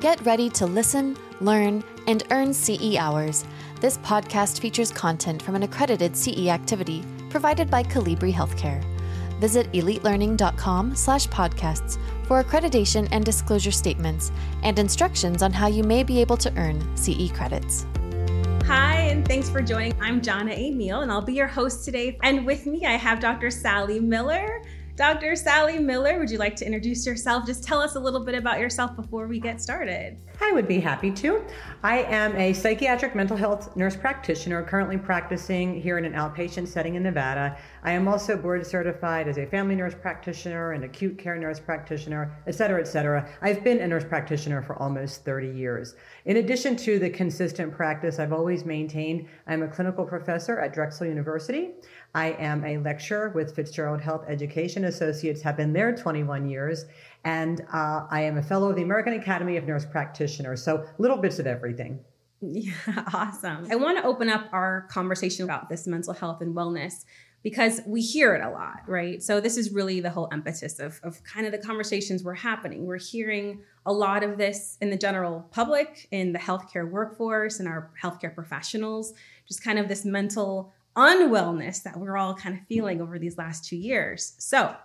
Get ready to listen, learn, and earn CE hours. This podcast features content from an accredited CE activity provided by Colibri Healthcare. Visit elitelearning.com/podcasts for accreditation and disclosure statements and instructions on how you may be able to earn CE credits. Hi, and thanks for joining. I'm Jana Emil, and I'll be your host today. And with me, I have Dr. Sally Miller. Dr. Sally Miller, would you like to introduce yourself? Just tell us a little bit about yourself before we get started. I would be happy to. I am a psychiatric mental health nurse practitioner currently practicing here in an outpatient setting in Nevada. I am also board certified as a family nurse practitioner and acute care nurse practitioner, et cetera, et cetera. I've been a nurse practitioner for almost 30 years. In addition to the consistent practice I've always maintained, I'm a clinical professor at Drexel University. I am a lecturer with Fitzgerald Health Education Associates, have been there 21 years, and uh, I am a fellow of the American Academy of Nurse Practitioners. So little bits of everything. Yeah, awesome. I want to open up our conversation about this mental health and wellness because we hear it a lot, right? So this is really the whole impetus of, of kind of the conversations we're happening. We're hearing a lot of this in the general public, in the healthcare workforce, and our healthcare professionals, just kind of this mental unwellness that we're all kind of feeling over these last two years. So,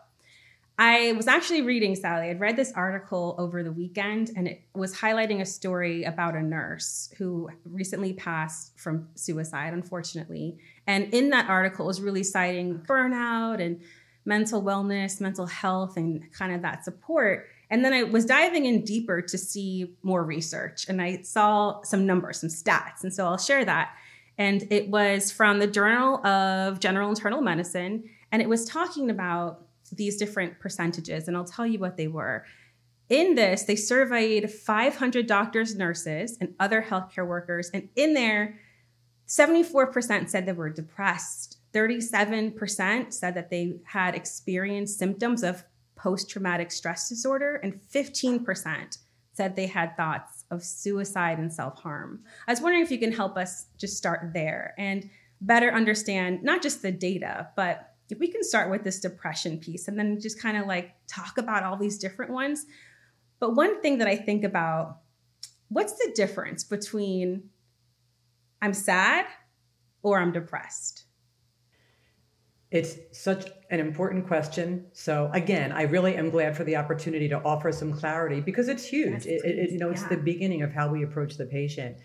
I was actually reading, Sally. I'd read this article over the weekend, and it was highlighting a story about a nurse who recently passed from suicide, unfortunately. And in that article, it was really citing burnout and mental wellness, mental health, and kind of that support. And then I was diving in deeper to see more research, and I saw some numbers, some stats. And so I'll share that and it was from the Journal of General Internal Medicine, and it was talking about these different percentages, and I'll tell you what they were. In this, they surveyed 500 doctors, nurses, and other healthcare workers, and in there, 74% said they were depressed. 37% said that they had experienced symptoms of post traumatic stress disorder, and 15% said they had thoughts of suicide and self harm. I was wondering if you can help us just start there and better understand not just the data, but if we can start with this depression piece and then just kind of like talk about all these different ones. But one thing that I think about what's the difference between I'm sad or I'm depressed? It's such an important question. So again, I really am glad for the opportunity to offer some clarity because it's huge. It, it, you know, it's yeah. the beginning of how we approach the patient.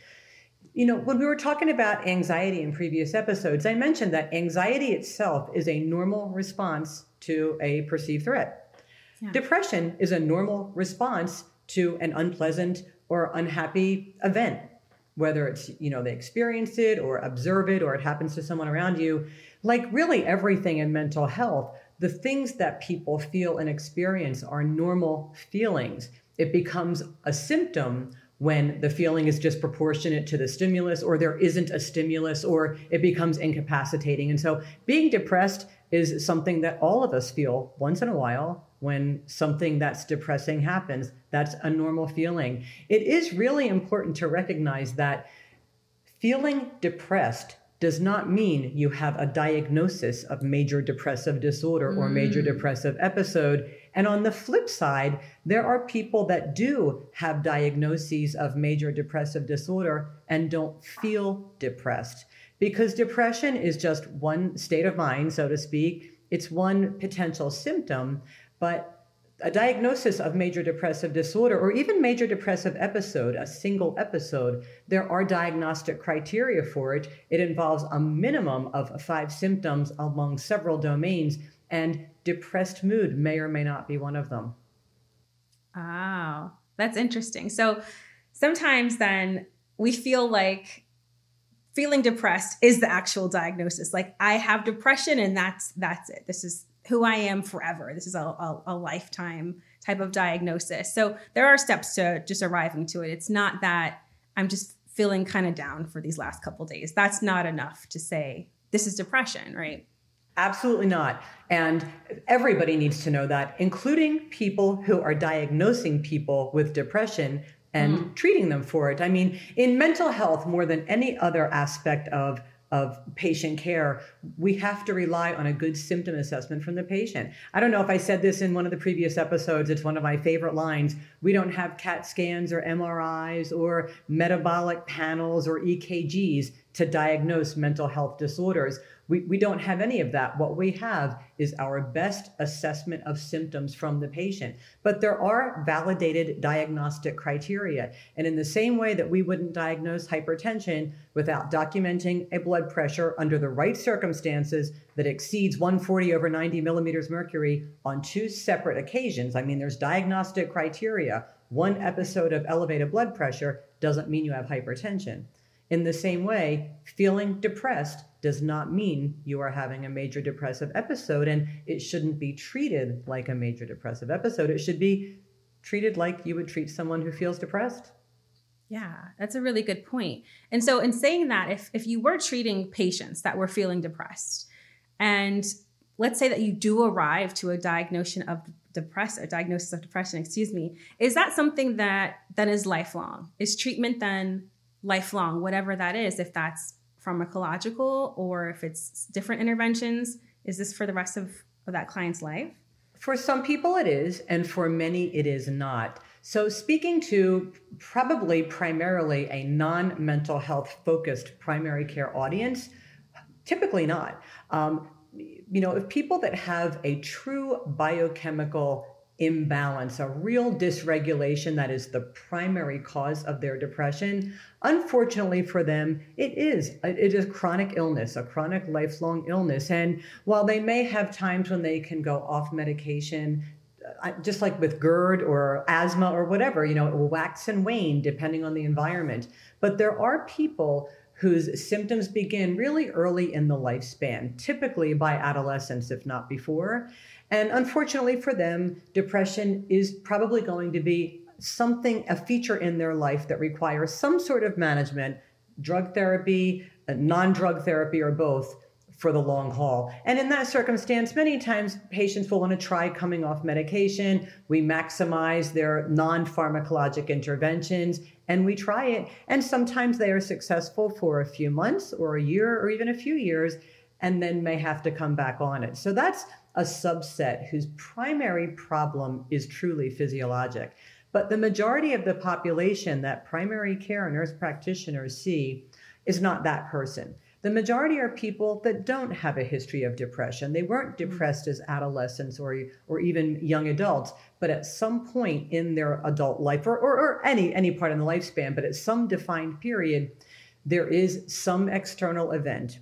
You know, when we were talking about anxiety in previous episodes, I mentioned that anxiety itself is a normal response to a perceived threat. Yeah. Depression is a normal response to an unpleasant or unhappy event whether it's you know they experience it or observe it or it happens to someone around you like really everything in mental health the things that people feel and experience are normal feelings it becomes a symptom when the feeling is disproportionate to the stimulus or there isn't a stimulus or it becomes incapacitating and so being depressed is something that all of us feel once in a while when something that's depressing happens. That's a normal feeling. It is really important to recognize that feeling depressed does not mean you have a diagnosis of major depressive disorder or major mm. depressive episode. And on the flip side, there are people that do have diagnoses of major depressive disorder and don't feel depressed because depression is just one state of mind, so to speak. It's one potential symptom, but a diagnosis of major depressive disorder or even major depressive episode, a single episode, there are diagnostic criteria for it. It involves a minimum of five symptoms among several domains, and depressed mood may or may not be one of them. Oh, that's interesting. So sometimes then we feel like feeling depressed is the actual diagnosis. Like I have depression and that's that's it. This is who I am forever. This is a, a, a, lifetime type of diagnosis. So there are steps to just arriving to it. It's not that I'm just feeling kind of down for these last couple days. That's not enough to say this is depression, right? Absolutely not. And everybody needs to know that, including people who are diagnosing people with depression and mm. treating them for it. I mean, in mental health, more than any other aspect of of patient care, we have to rely on a good symptom assessment from the patient. I don't know if I said this in one of the previous episodes, it's one of my favorite lines. We don't have CAT scans or MRIs or metabolic panels or EKGs to diagnose mental health disorders. We, we don't have any of that. What we have is our best assessment of symptoms from the patient. But there are validated diagnostic criteria. And in the same way that we wouldn't diagnose hypertension without documenting a blood pressure under the right circumstances that exceeds 140 over 90 millimeters mercury on two separate occasions, I mean, there's diagnostic criteria. One episode of elevated blood pressure doesn't mean you have hypertension. In the same way, feeling depressed does not mean you are having a major depressive episode, and it shouldn't be treated like a major depressive episode. It should be treated like you would treat someone who feels depressed. Yeah, that's a really good point. And so, in saying that, if, if you were treating patients that were feeling depressed, and let's say that you do arrive to a diagnosis of depress a diagnosis of depression, excuse me, is that something that then is lifelong? Is treatment then lifelong, whatever that is, if that's pharmacological or if it's different interventions? Is this for the rest of, of that client's life? For some people, it is, and for many, it is not. So, speaking to probably primarily a non mental health focused primary care audience, typically not. Um, you know, if people that have a true biochemical imbalance, a real dysregulation that is the primary cause of their depression. Unfortunately for them, it is it is chronic illness, a chronic lifelong illness. And while they may have times when they can go off medication, uh, just like with GERD or asthma or whatever, you know, it will wax and wane depending on the environment. But there are people whose symptoms begin really early in the lifespan, typically by adolescence, if not before. And unfortunately for them, depression is probably going to be something, a feature in their life that requires some sort of management, drug therapy, uh, non drug therapy, or both for the long haul. And in that circumstance, many times patients will want to try coming off medication. We maximize their non pharmacologic interventions and we try it. And sometimes they are successful for a few months or a year or even a few years and then may have to come back on it. So that's a subset whose primary problem is truly physiologic. But the majority of the population that primary care nurse practitioners see is not that person. The majority are people that don't have a history of depression. They weren't mm. depressed as adolescents or, or even young adults, but at some point in their adult life or, or, or any, any part in the lifespan, but at some defined period, there is some external event.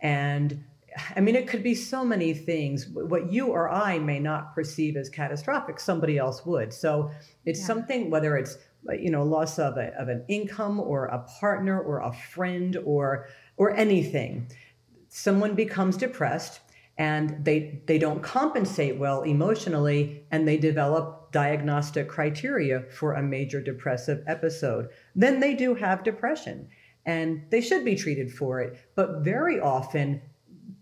And I mean, it could be so many things. What you or I may not perceive as catastrophic, somebody else would. So it's yeah. something, whether it's you know loss of, a, of an income or a partner or a friend or or anything. Someone becomes depressed and they they don't compensate well emotionally and they develop diagnostic criteria for a major depressive episode. Then they do have depression and they should be treated for it. But very often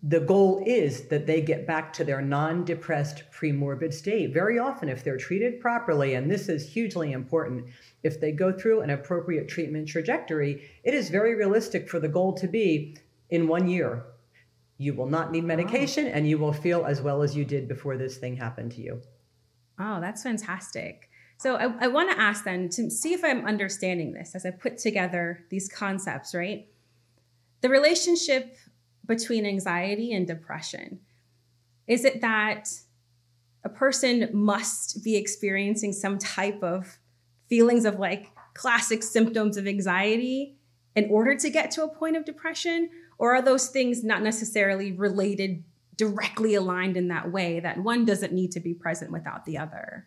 the goal is that they get back to their non depressed premorbid state. Very often, if they're treated properly, and this is hugely important, if they go through an appropriate treatment trajectory, it is very realistic for the goal to be in one year. You will not need medication and you will feel as well as you did before this thing happened to you. Oh, that's fantastic. So I, I want to ask then to see if I'm understanding this as I put together these concepts, right? The relationship between anxiety and depression? Is it that a person must be experiencing some type of feelings of like classic symptoms of anxiety in order to get to a point of depression? Or are those things not necessarily related, directly aligned in that way that one doesn't need to be present without the other?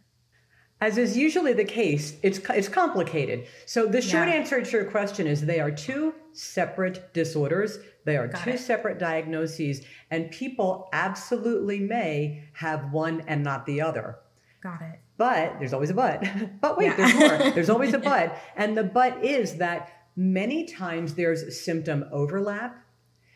As is usually the case, it's, it's complicated. So, the short yeah. answer to your question is they are two separate disorders. They are Got two it. separate diagnoses, and people absolutely may have one and not the other. Got it. But there's always a but. but wait, yeah. there's more. There's always a but. And the but is that many times there's symptom overlap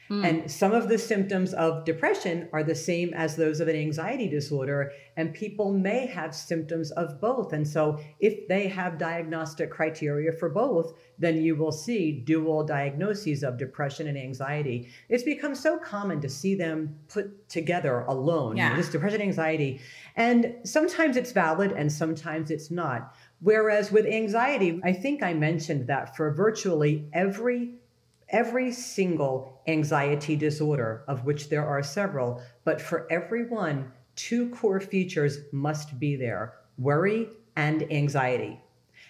Mm. And some of the symptoms of depression are the same as those of an anxiety disorder, and people may have symptoms of both. And so, if they have diagnostic criteria for both, then you will see dual diagnoses of depression and anxiety. It's become so common to see them put together alone, yeah. this depression, anxiety. And sometimes it's valid and sometimes it's not. Whereas with anxiety, I think I mentioned that for virtually every every single anxiety disorder, of which there are several, but for every one, two core features must be there worry and anxiety.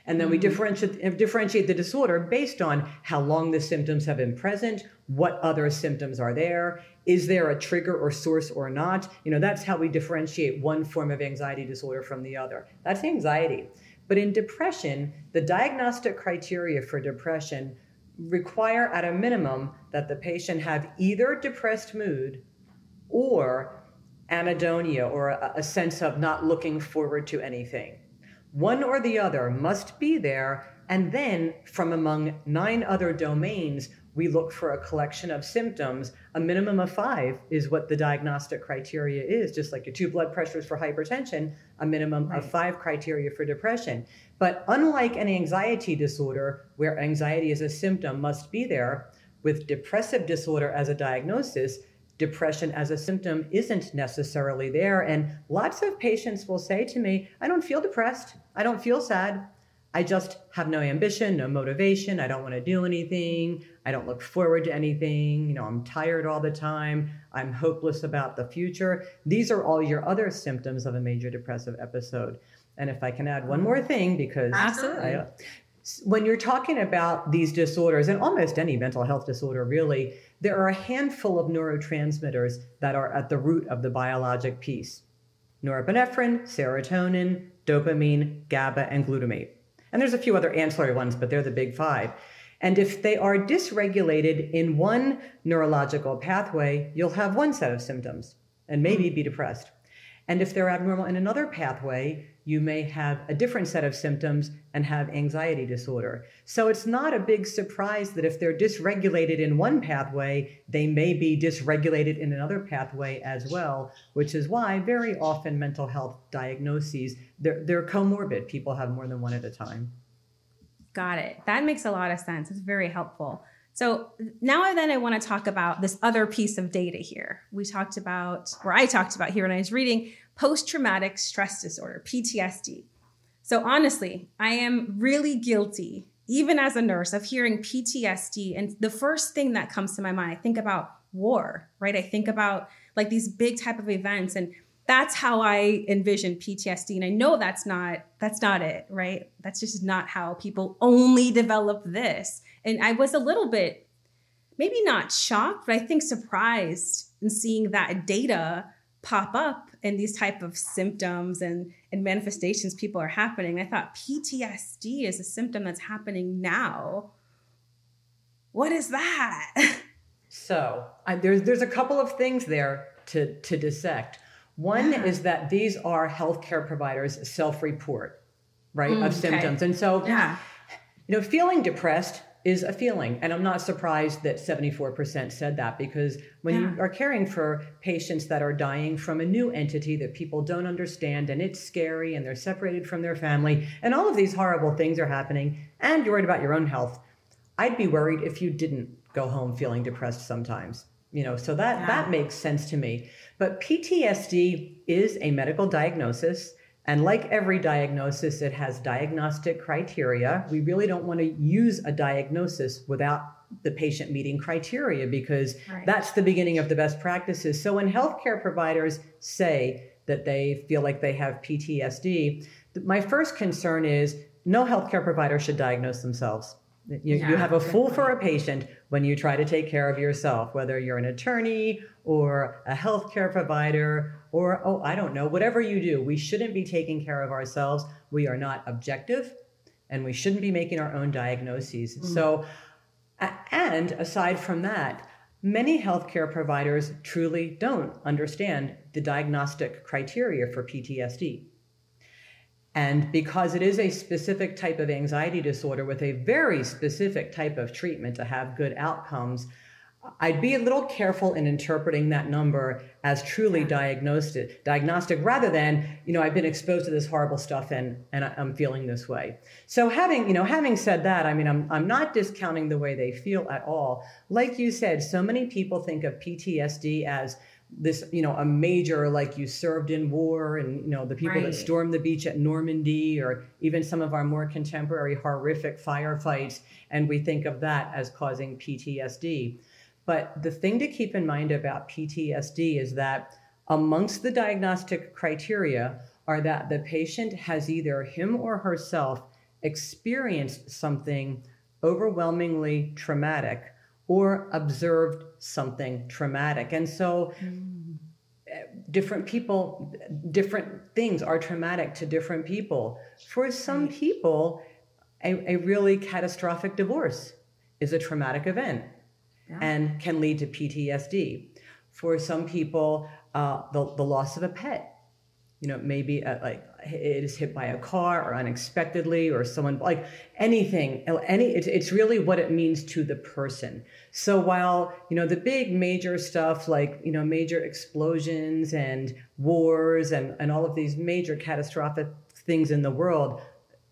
And then mm-hmm. we differentiate, differentiate the disorder based on how long the symptoms have been present, what other symptoms are there, is there a trigger or source or not? You know, that's how we differentiate one form of anxiety disorder from the other. That's anxiety. But in depression, the diagnostic criteria for depression require at a minimum that the patient have either depressed mood or anhedonia or a, a, sense of not looking forward to anything. One or the other must be there, and then from among nine other domains, we look for a collection of symptoms. A minimum of five is what the diagnostic criteria is, just like your two blood pressures for hypertension, a minimum right. of five criteria for depression. But unlike an anxiety disorder, where anxiety as a symptom must be there, with depressive disorder as a diagnosis, depression as a symptom isn't necessarily there. And lots of patients will say to me, I don't feel depressed. I don't feel sad. I just have no ambition, no motivation. I don't want to do anything. I don't look forward to anything. You know, I'm tired all the time. I'm hopeless about the future. These are all your other symptoms of a major depressive episode. And if I can add one more thing, because absolutely. I, when you're talking about these disorders, and almost any mental health disorder really, there are a handful of neurotransmitters that are at the root of the biologic piece norepinephrine, serotonin, dopamine, GABA, and glutamate. And there's a few other ancillary ones, but they're the big five. And if they are dysregulated in one neurological pathway, you'll have one set of symptoms and maybe be depressed. And if they're abnormal in another pathway, you may have a different set of symptoms and have anxiety disorder. So it's not a big surprise that if they're dysregulated in one pathway, they may be dysregulated in another pathway as well, which is why very often mental health diagnoses, they're, they're comorbid. People have more than one at a time. Got it. That makes a lot of sense. It's very helpful. So now then I want to talk about this other piece of data here. We talked about, or I talked about here when I was reading post traumatic stress disorder, PTSD. So honestly, I am really guilty, even as a nurse, of hearing PTSD. And the first thing that comes to my mind, I think about war, right? I think about like these big type of events and that's how I envision PTSD. And I know that's not that's not it, right? That's just not how people only develop this. And I was a little bit maybe not shocked, but I think surprised in seeing that data pop up and these type of symptoms and, and manifestations people are happening. I thought PTSD is a symptom that's happening now. What is that? so I, there's there's a couple of things there to to dissect. One yeah. is that these are healthcare providers self-report, right, mm, of symptoms, and so yeah. you know, feeling depressed is a feeling. And I'm not surprised that 74% said that because when yeah. you are caring for patients that are dying from a new entity that people don't understand and it's scary and they're separated from their family and all of these horrible things are happening and you're worried about your own health, I'd be worried if you didn't go home feeling depressed sometimes. You know, so that yeah. that makes sense to me. But PTSD is a medical diagnosis and like every diagnosis, it has diagnostic criteria. We really don't want to use a diagnosis without the patient meeting criteria because right. that's the beginning of the best practices. So when healthcare providers say that they feel like they have PTSD, my first concern is no healthcare provider should diagnose themselves. You, yeah, you have a fool for a patient when you try to take care of yourself, whether you're an attorney or a healthcare provider or, oh, I don't know, whatever you do. We shouldn't be taking care of ourselves. We are not objective and we shouldn't be making our own diagnoses. Mm. So, and aside from that, many healthcare providers truly don't understand the diagnostic criteria for PTSD. And because it is a specific type of anxiety disorder with a very specific type of treatment to have good outcomes, I'd be a little careful in interpreting that number as truly diagnostic, diagnostic rather than, you know, I've been exposed to this horrible stuff and, and I'm feeling this way. So having, you know, having said that, I mean, I'm, I'm not discounting the way they feel at all. Like you said, so many people think of PTSD as this, you know, a major, like you served in war and, you know, the people right. that stormed the beach at Normandy or even some of our more contemporary horrific firefights. And we think of that as causing PTSD. But the thing to keep in mind about PTSD is that amongst the diagnostic criteria are that the patient has either him or herself experienced something overwhelmingly traumatic or observed something traumatic. And so mm. different people, different things are traumatic to different people. For some right. people, a, a really catastrophic divorce is a traumatic event yeah. and can lead to PTSD. For some people, uh, the, the loss of a pet, you know, maybe a, like it is hit by a car or unexpectedly or someone like anything any it's, it's really what it means to the person. So while you know the big major stuff like you know major explosions and wars and and all of these major catastrophic things in the world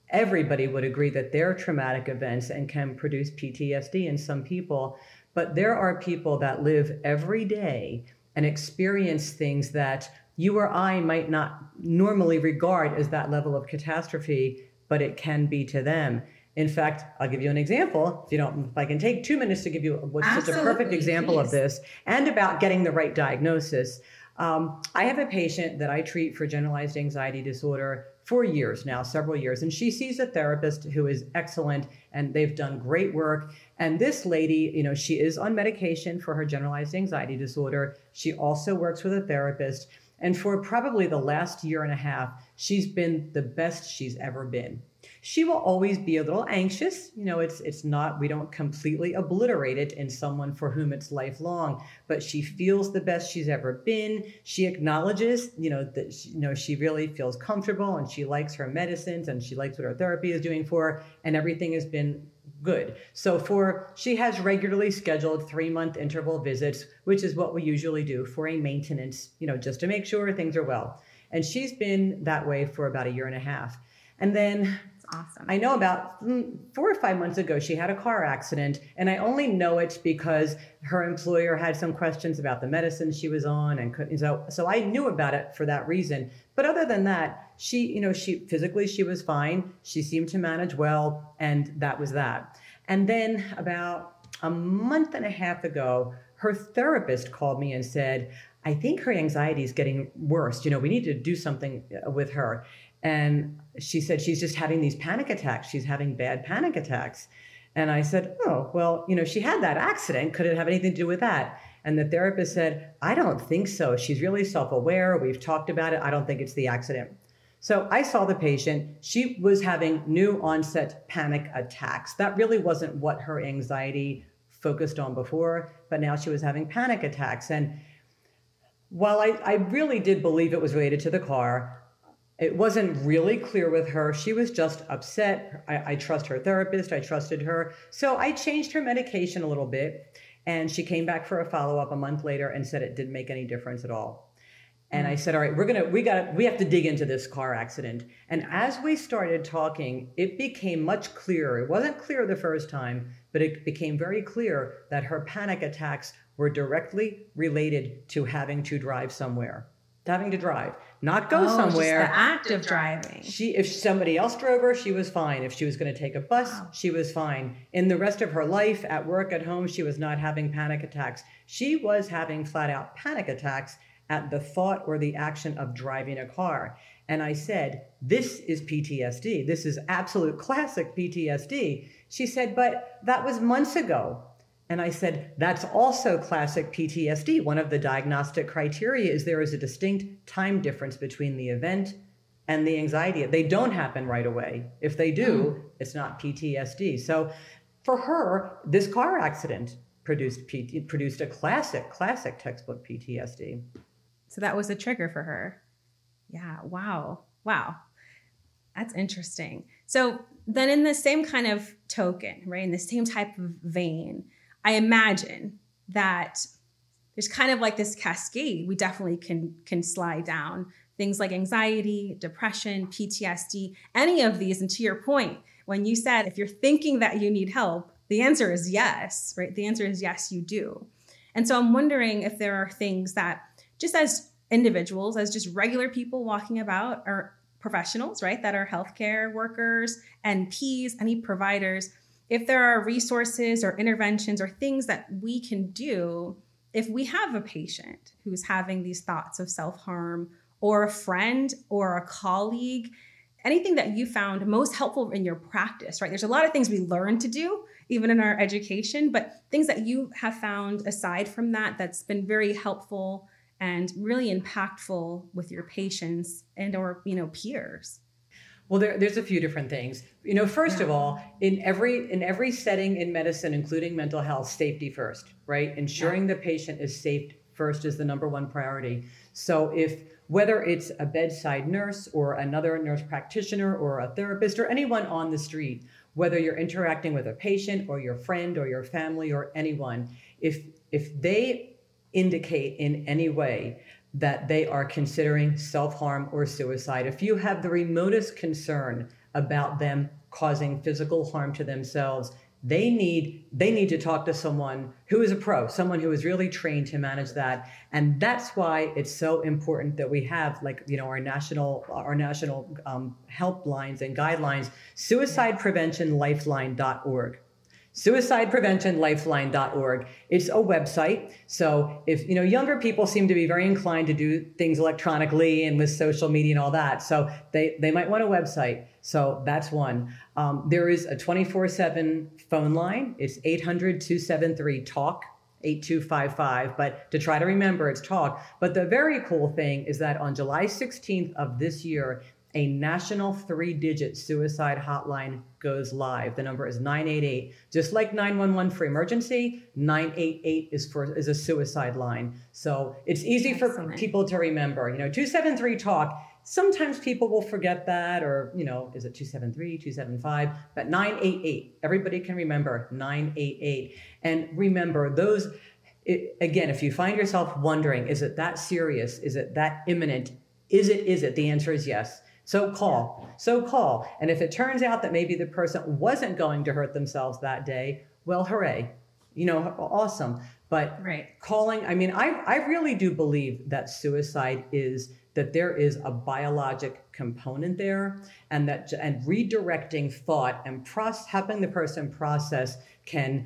everybody would agree that they're traumatic events and can produce PTSD in some people. But there are people that live every day and experience things that you or I might not normally regard as that level of catastrophe, but it can be to them. In fact, I'll give you an example. If you don't, if I can take two minutes to give you what's Absolutely, such a perfect example please. of this, and about getting the right diagnosis. Um, I have a patient that I treat for generalized anxiety disorder for years now, several years. And she sees a therapist who is excellent and they've done great work. And this lady, you know, she is on medication for her generalized anxiety disorder. She also works with a therapist. And for probably the last year and a half, she's been the best she's ever been. She will always be a little anxious. You know it's it's not we don't completely obliterate it in someone for whom it's lifelong but she feels the best she's ever been. She acknowledges you know that she, you know she really feels comfortable and she likes her medicines and she likes what her therapy is doing for her and everything has been good. So for she has regularly scheduled 3 month interval visits which is what we usually do for a maintenance you know just to make sure things are well. And she's been that way for about a year and a half. And then awesome. I know about mm, four or five months ago, she had a car accident, and I only know it because her employer had some questions about the medicine she was on, and could, so so I knew about it for that reason. But other than that, she, you know, she physically she was fine. She seemed to manage well, and that was that. And then about a month and a half ago, her therapist called me and said, I think her anxiety is getting worse. You know, we need to do something uh, with her. And she said she's just having these panic attacks. She's having bad panic attacks. And I said, Oh, well, you know, she had that accident. Could it have anything to do with that? And the therapist said, I don't think so. She's really self aware. We've talked about it. I don't think it's the accident. So I saw the patient. She was having new onset panic attacks. That really wasn't what her anxiety focused on before, but now she was having panic attacks. And while I, I really did believe it was related to the car, it wasn't really clear with her. She was just upset. I, I, trust her therapist. I trusted her. So I changed her medication a little bit. And she came back for a follow up a month later and said it didn't make any difference at all. And I mm. said, all right, we're going to, we got, we have to dig into this car accident. And as we started talking, it became much clearer. It wasn't clear the first time, but it became very clear that her panic attacks were directly related to having to drive somewhere having to drive, not go oh, somewhere. Just the act of driving. She, if somebody else drove her, she was fine. If she was going to take a bus, wow. she was fine. In the rest of her life, at work, at home, she was not having panic attacks. She was having flat out panic attacks at the thought or the action of driving a car. And I said, This is PTSD. This is absolute classic PTSD. She said, But that was months ago. And I said, that's also classic PTSD. One of the diagnostic criteria is there is a distinct time difference between the event and the anxiety. They don't happen right away. If they do, mm. it's not PTSD. So for her, this car accident produced PT, produced a classic, classic textbook PTSD. So that was a trigger for her. Yeah. Wow. Wow. That's interesting. So then, in the same kind of token, right, in the same type of vein, I imagine that there's kind of like this cascade we definitely can can slide down. Things like anxiety depression ptsd any of these. And to your point when you said if you're thinking that you need help the answer is yes right? The answer is yes you do. And so i'm wondering if there are things that just as individuals as just regular people walking about or professionals right that are healthcare workers nps any providers if there are resources or interventions or things that we can do if we have a patient who's having these thoughts of self harm, or a friend or a colleague, anything that you found most helpful in your practice, right? There's a lot of things we learn to do, even in our education, but things that you have found aside from that that's been very helpful and really impactful with your patients and or you know peers well, there, there's a few different things. You know, first of all, in every in every setting in medicine, including mental health, safety first, right? Ensuring yeah. the patient is safe first is the number one priority. So if whether it's a bedside nurse or another nurse practitioner or a therapist or anyone on the street, whether you're interacting with a patient or your friend or your family or anyone, if if they indicate in any way that they are considering self harm or suicide, if you have the remotest concern about them causing physical harm to themselves, they need they need to talk to someone who is a pro someone who is really trained to manage that. And that's why it's so important that we have like you know our national our national um, helplines and guidelines. Suicidepreventionlifeline.org suicidepreventionlifeline.org it's a website. So if you know younger people seem to be very inclined to do things electronically and with social media and all that so they they might want a website. So that's one. Um, there is a 24-7 phone line. It's 800-273 talk 8255 but to try to remember it's talk. But the very cool thing is that on july 16th of this year a national three digit suicide hotline goes live. The number is 988. Just like 911 for emergency, 988 is for is a suicide line. So it's easy Excellent. for people to remember. You know, 273 talk. Sometimes people will forget that or, you know, is it 273, 275, but 988. Everybody can remember 988. And remember those it, again, if you find yourself wondering, is it that serious? Is it that imminent? Is it? Is it? The answer is yes. So call. So call. And if it turns out that maybe the person wasn't going to hurt themselves that day, well, hooray. You know, awesome. But right. calling, I mean, I, I really do believe that suicide is that there is a biologic component there and that and redirecting thought and process, helping the person process can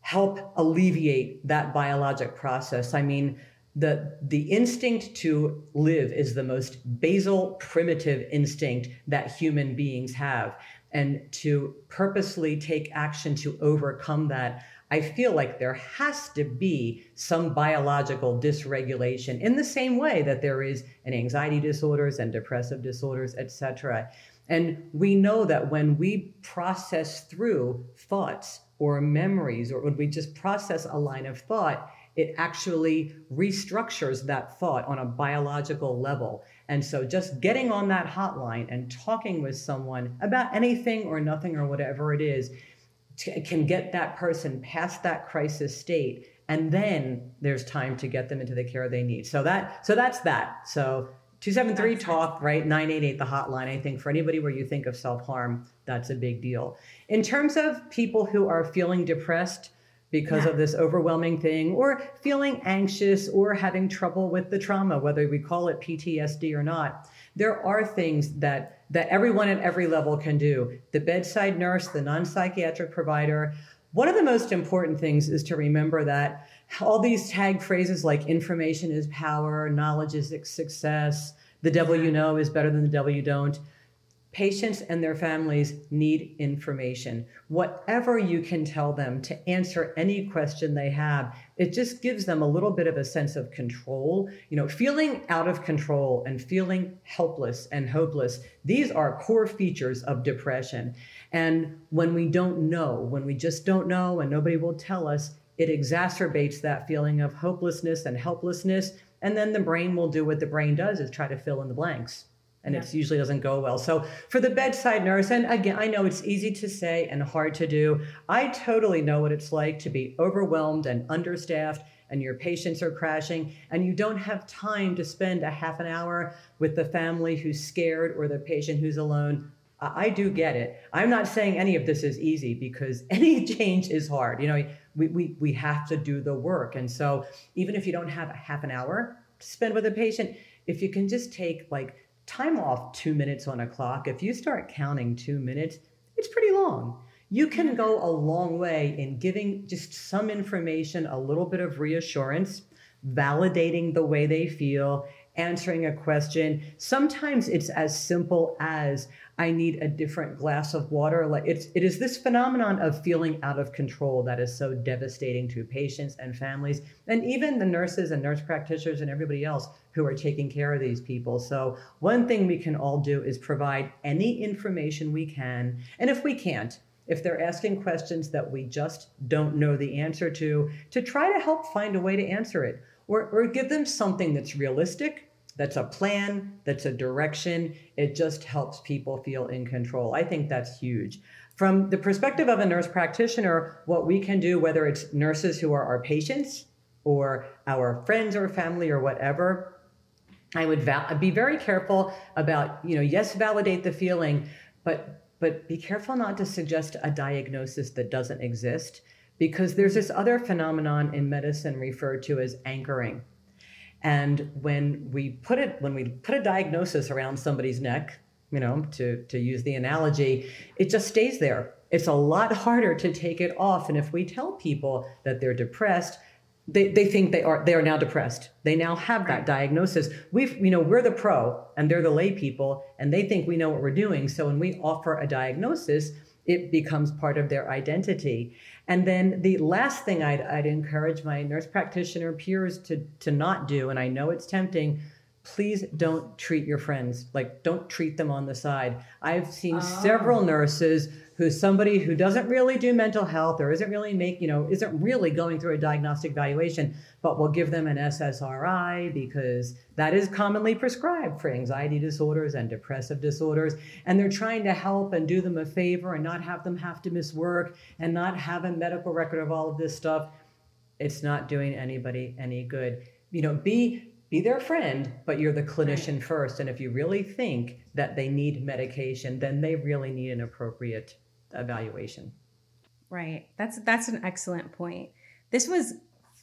help alleviate that biologic process. I mean, the the instinct to live is the most basal primitive instinct that human beings have. And to purposely take action to overcome that i feel like there has to be some biological dysregulation in the same way that there is in anxiety disorders and depressive disorders etc and we know that when we process through thoughts or memories or when we just process a line of thought it actually restructures that thought on a biological level. And so just getting on that hotline and talking with someone about anything or nothing or whatever it is t- can get that person past that crisis state and then there's time to get them into the care they need. So that so that's that. So 273 talk, right? 988 the hotline. I think for anybody where you think of self-harm, that's a big deal. In terms of people who are feeling depressed, because yeah. of this overwhelming thing, or feeling anxious, or having trouble with the trauma, whether we call it PTSD or not. There are things that, that everyone at every level can do. The bedside nurse, the non psychiatric provider. One of the most important things is to remember that all these tag phrases like information is power, knowledge is success, the devil you know is better than the devil you don't Patients and their families need information. Whatever you can tell them to answer any question they have, it just gives them a little bit of a sense of control. You know, feeling out of control and feeling helpless and hopeless, these are core features of depression. And when we don't know, when we just don't know and nobody will tell us, it exacerbates that feeling of hopelessness and helplessness. And then the brain will do what the brain does is try to fill in the blanks and yeah. it usually doesn't go well. So for the bedside nurse, and again, I know it's easy to say and hard to do. I totally know what it's like to be overwhelmed and understaffed and your patients are crashing and you don't have time to spend a half an hour with the family who's scared or the patient who's alone. I do get it. I'm not saying any of this is easy because any change is hard. You know, we, we, we have to do the work. And so even if you don't have a half an hour to spend with a patient, if you can just take like time off two minutes on a clock, if you start counting two minutes, it's pretty long. You can go a long way in giving just some information, a little bit of reassurance, validating the way they feel, answering a question. Sometimes it's as simple as I need a different glass of water. Like it's it is this phenomenon of feeling out of control that is so devastating to patients and families and even the nurses and nurse practitioners and everybody else who are taking care of these people. So one thing we can all do is provide any information we can. And if we can't, if they're asking questions that we just don't know the answer to, to try to help find a way to answer it or, or give them something that's realistic that's a plan, that's a direction. It just helps people feel in control. I think that's huge. From the perspective of a nurse practitioner, what we can do, whether it's nurses who are our patients or our friends or family or whatever, I would val- be very careful about, you know, yes, validate the feeling, but but be careful not to suggest a diagnosis that doesn't exist because there's this other phenomenon in medicine referred to as anchoring and when we put it, when we put a diagnosis around somebody's neck, you know, to, to use the analogy, it just stays there. It's a lot harder to take it off. And if we tell people that they're depressed, they, they think they are they are now depressed. They now have that diagnosis. We've you know we're the pro and they're the lay people and they think we know what we're doing. So when we offer a diagnosis, it becomes part of their identity. And then the last thing I'd, I'd encourage my nurse practitioner peers to, to not do, and I know it's tempting, please don't treat your friends like don't treat them on the side i've seen oh. several nurses who's somebody who doesn't really do mental health or isn't really make you know isn't really going through a diagnostic evaluation but will give them an ssri because that is commonly prescribed for anxiety disorders and depressive disorders. And they're trying to help and do them a favor and not have them have to miss work and not have a medical record of all of this stuff. It's not doing anybody any good. You know be be their friend, but you're the clinician first. And if you really think that they need medication, then they really need an appropriate evaluation. Right. That's that's an excellent point. This was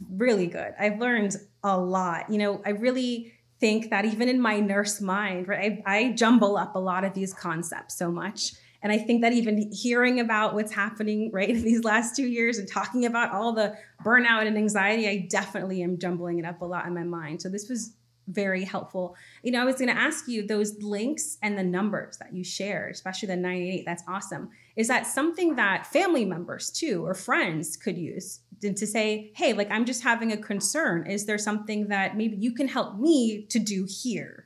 really good. I've learned a lot. You know, I really think that even in my nurse mind, right, I, I jumble up a lot of these concepts so much. And I think that even hearing about what's happening right in these last two years and talking about all the burnout and anxiety, I definitely am jumbling it up a lot in my mind. So this was very helpful. You know, I was going to ask you those links and the numbers that you shared, especially the 988. That's awesome. Is that something that family members too or friends could use to say, hey, like I'm just having a concern. Is there something that maybe you can help me to do here?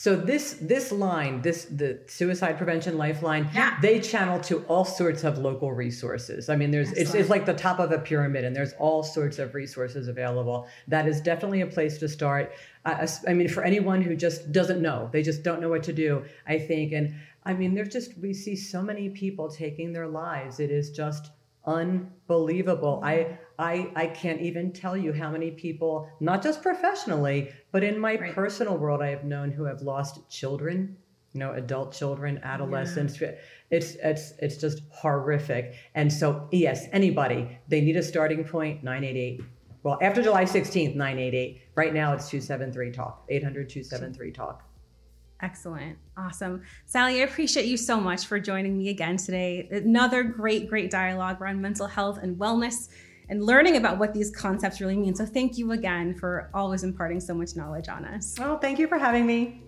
So this this line, this the suicide prevention lifeline, yeah. they channel to all sorts of local resources. I mean, there's it's, it's like the top of a pyramid, and there's all sorts of resources available. That is definitely a place to start. Uh, I mean, for anyone who just doesn't know, they just don't know what to do. I think, and I mean, there's just we see so many people taking their lives. It is just unbelievable. I I I can't even tell you how many people, not just professionally, but in my right. personal world, I have known who have lost children, you know, adult children, adolescents. Yeah. It's it's it's just horrific. And so yes, anybody, they need a starting point, 988. Well, after July 16th, 988. Right now it's 273 talk, 800 273 talk. Excellent. Awesome. Sally, I appreciate you so much for joining me again today. Another great, great dialogue around mental health and wellness and learning about what these concepts really mean. So thank you again for always imparting so much knowledge on us. Well, thank you for having me.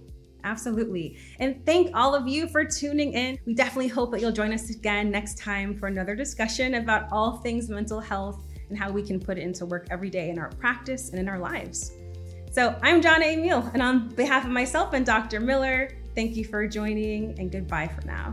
Absolutely. And thank all of you for tuning in. We definitely hope that you'll join us again next time for another discussion about all things mental health and how we can put it into work every day in our practice and in our lives. So I'm Jana Emil, and on behalf of myself and Dr. Miller, thank you for joining and goodbye for now.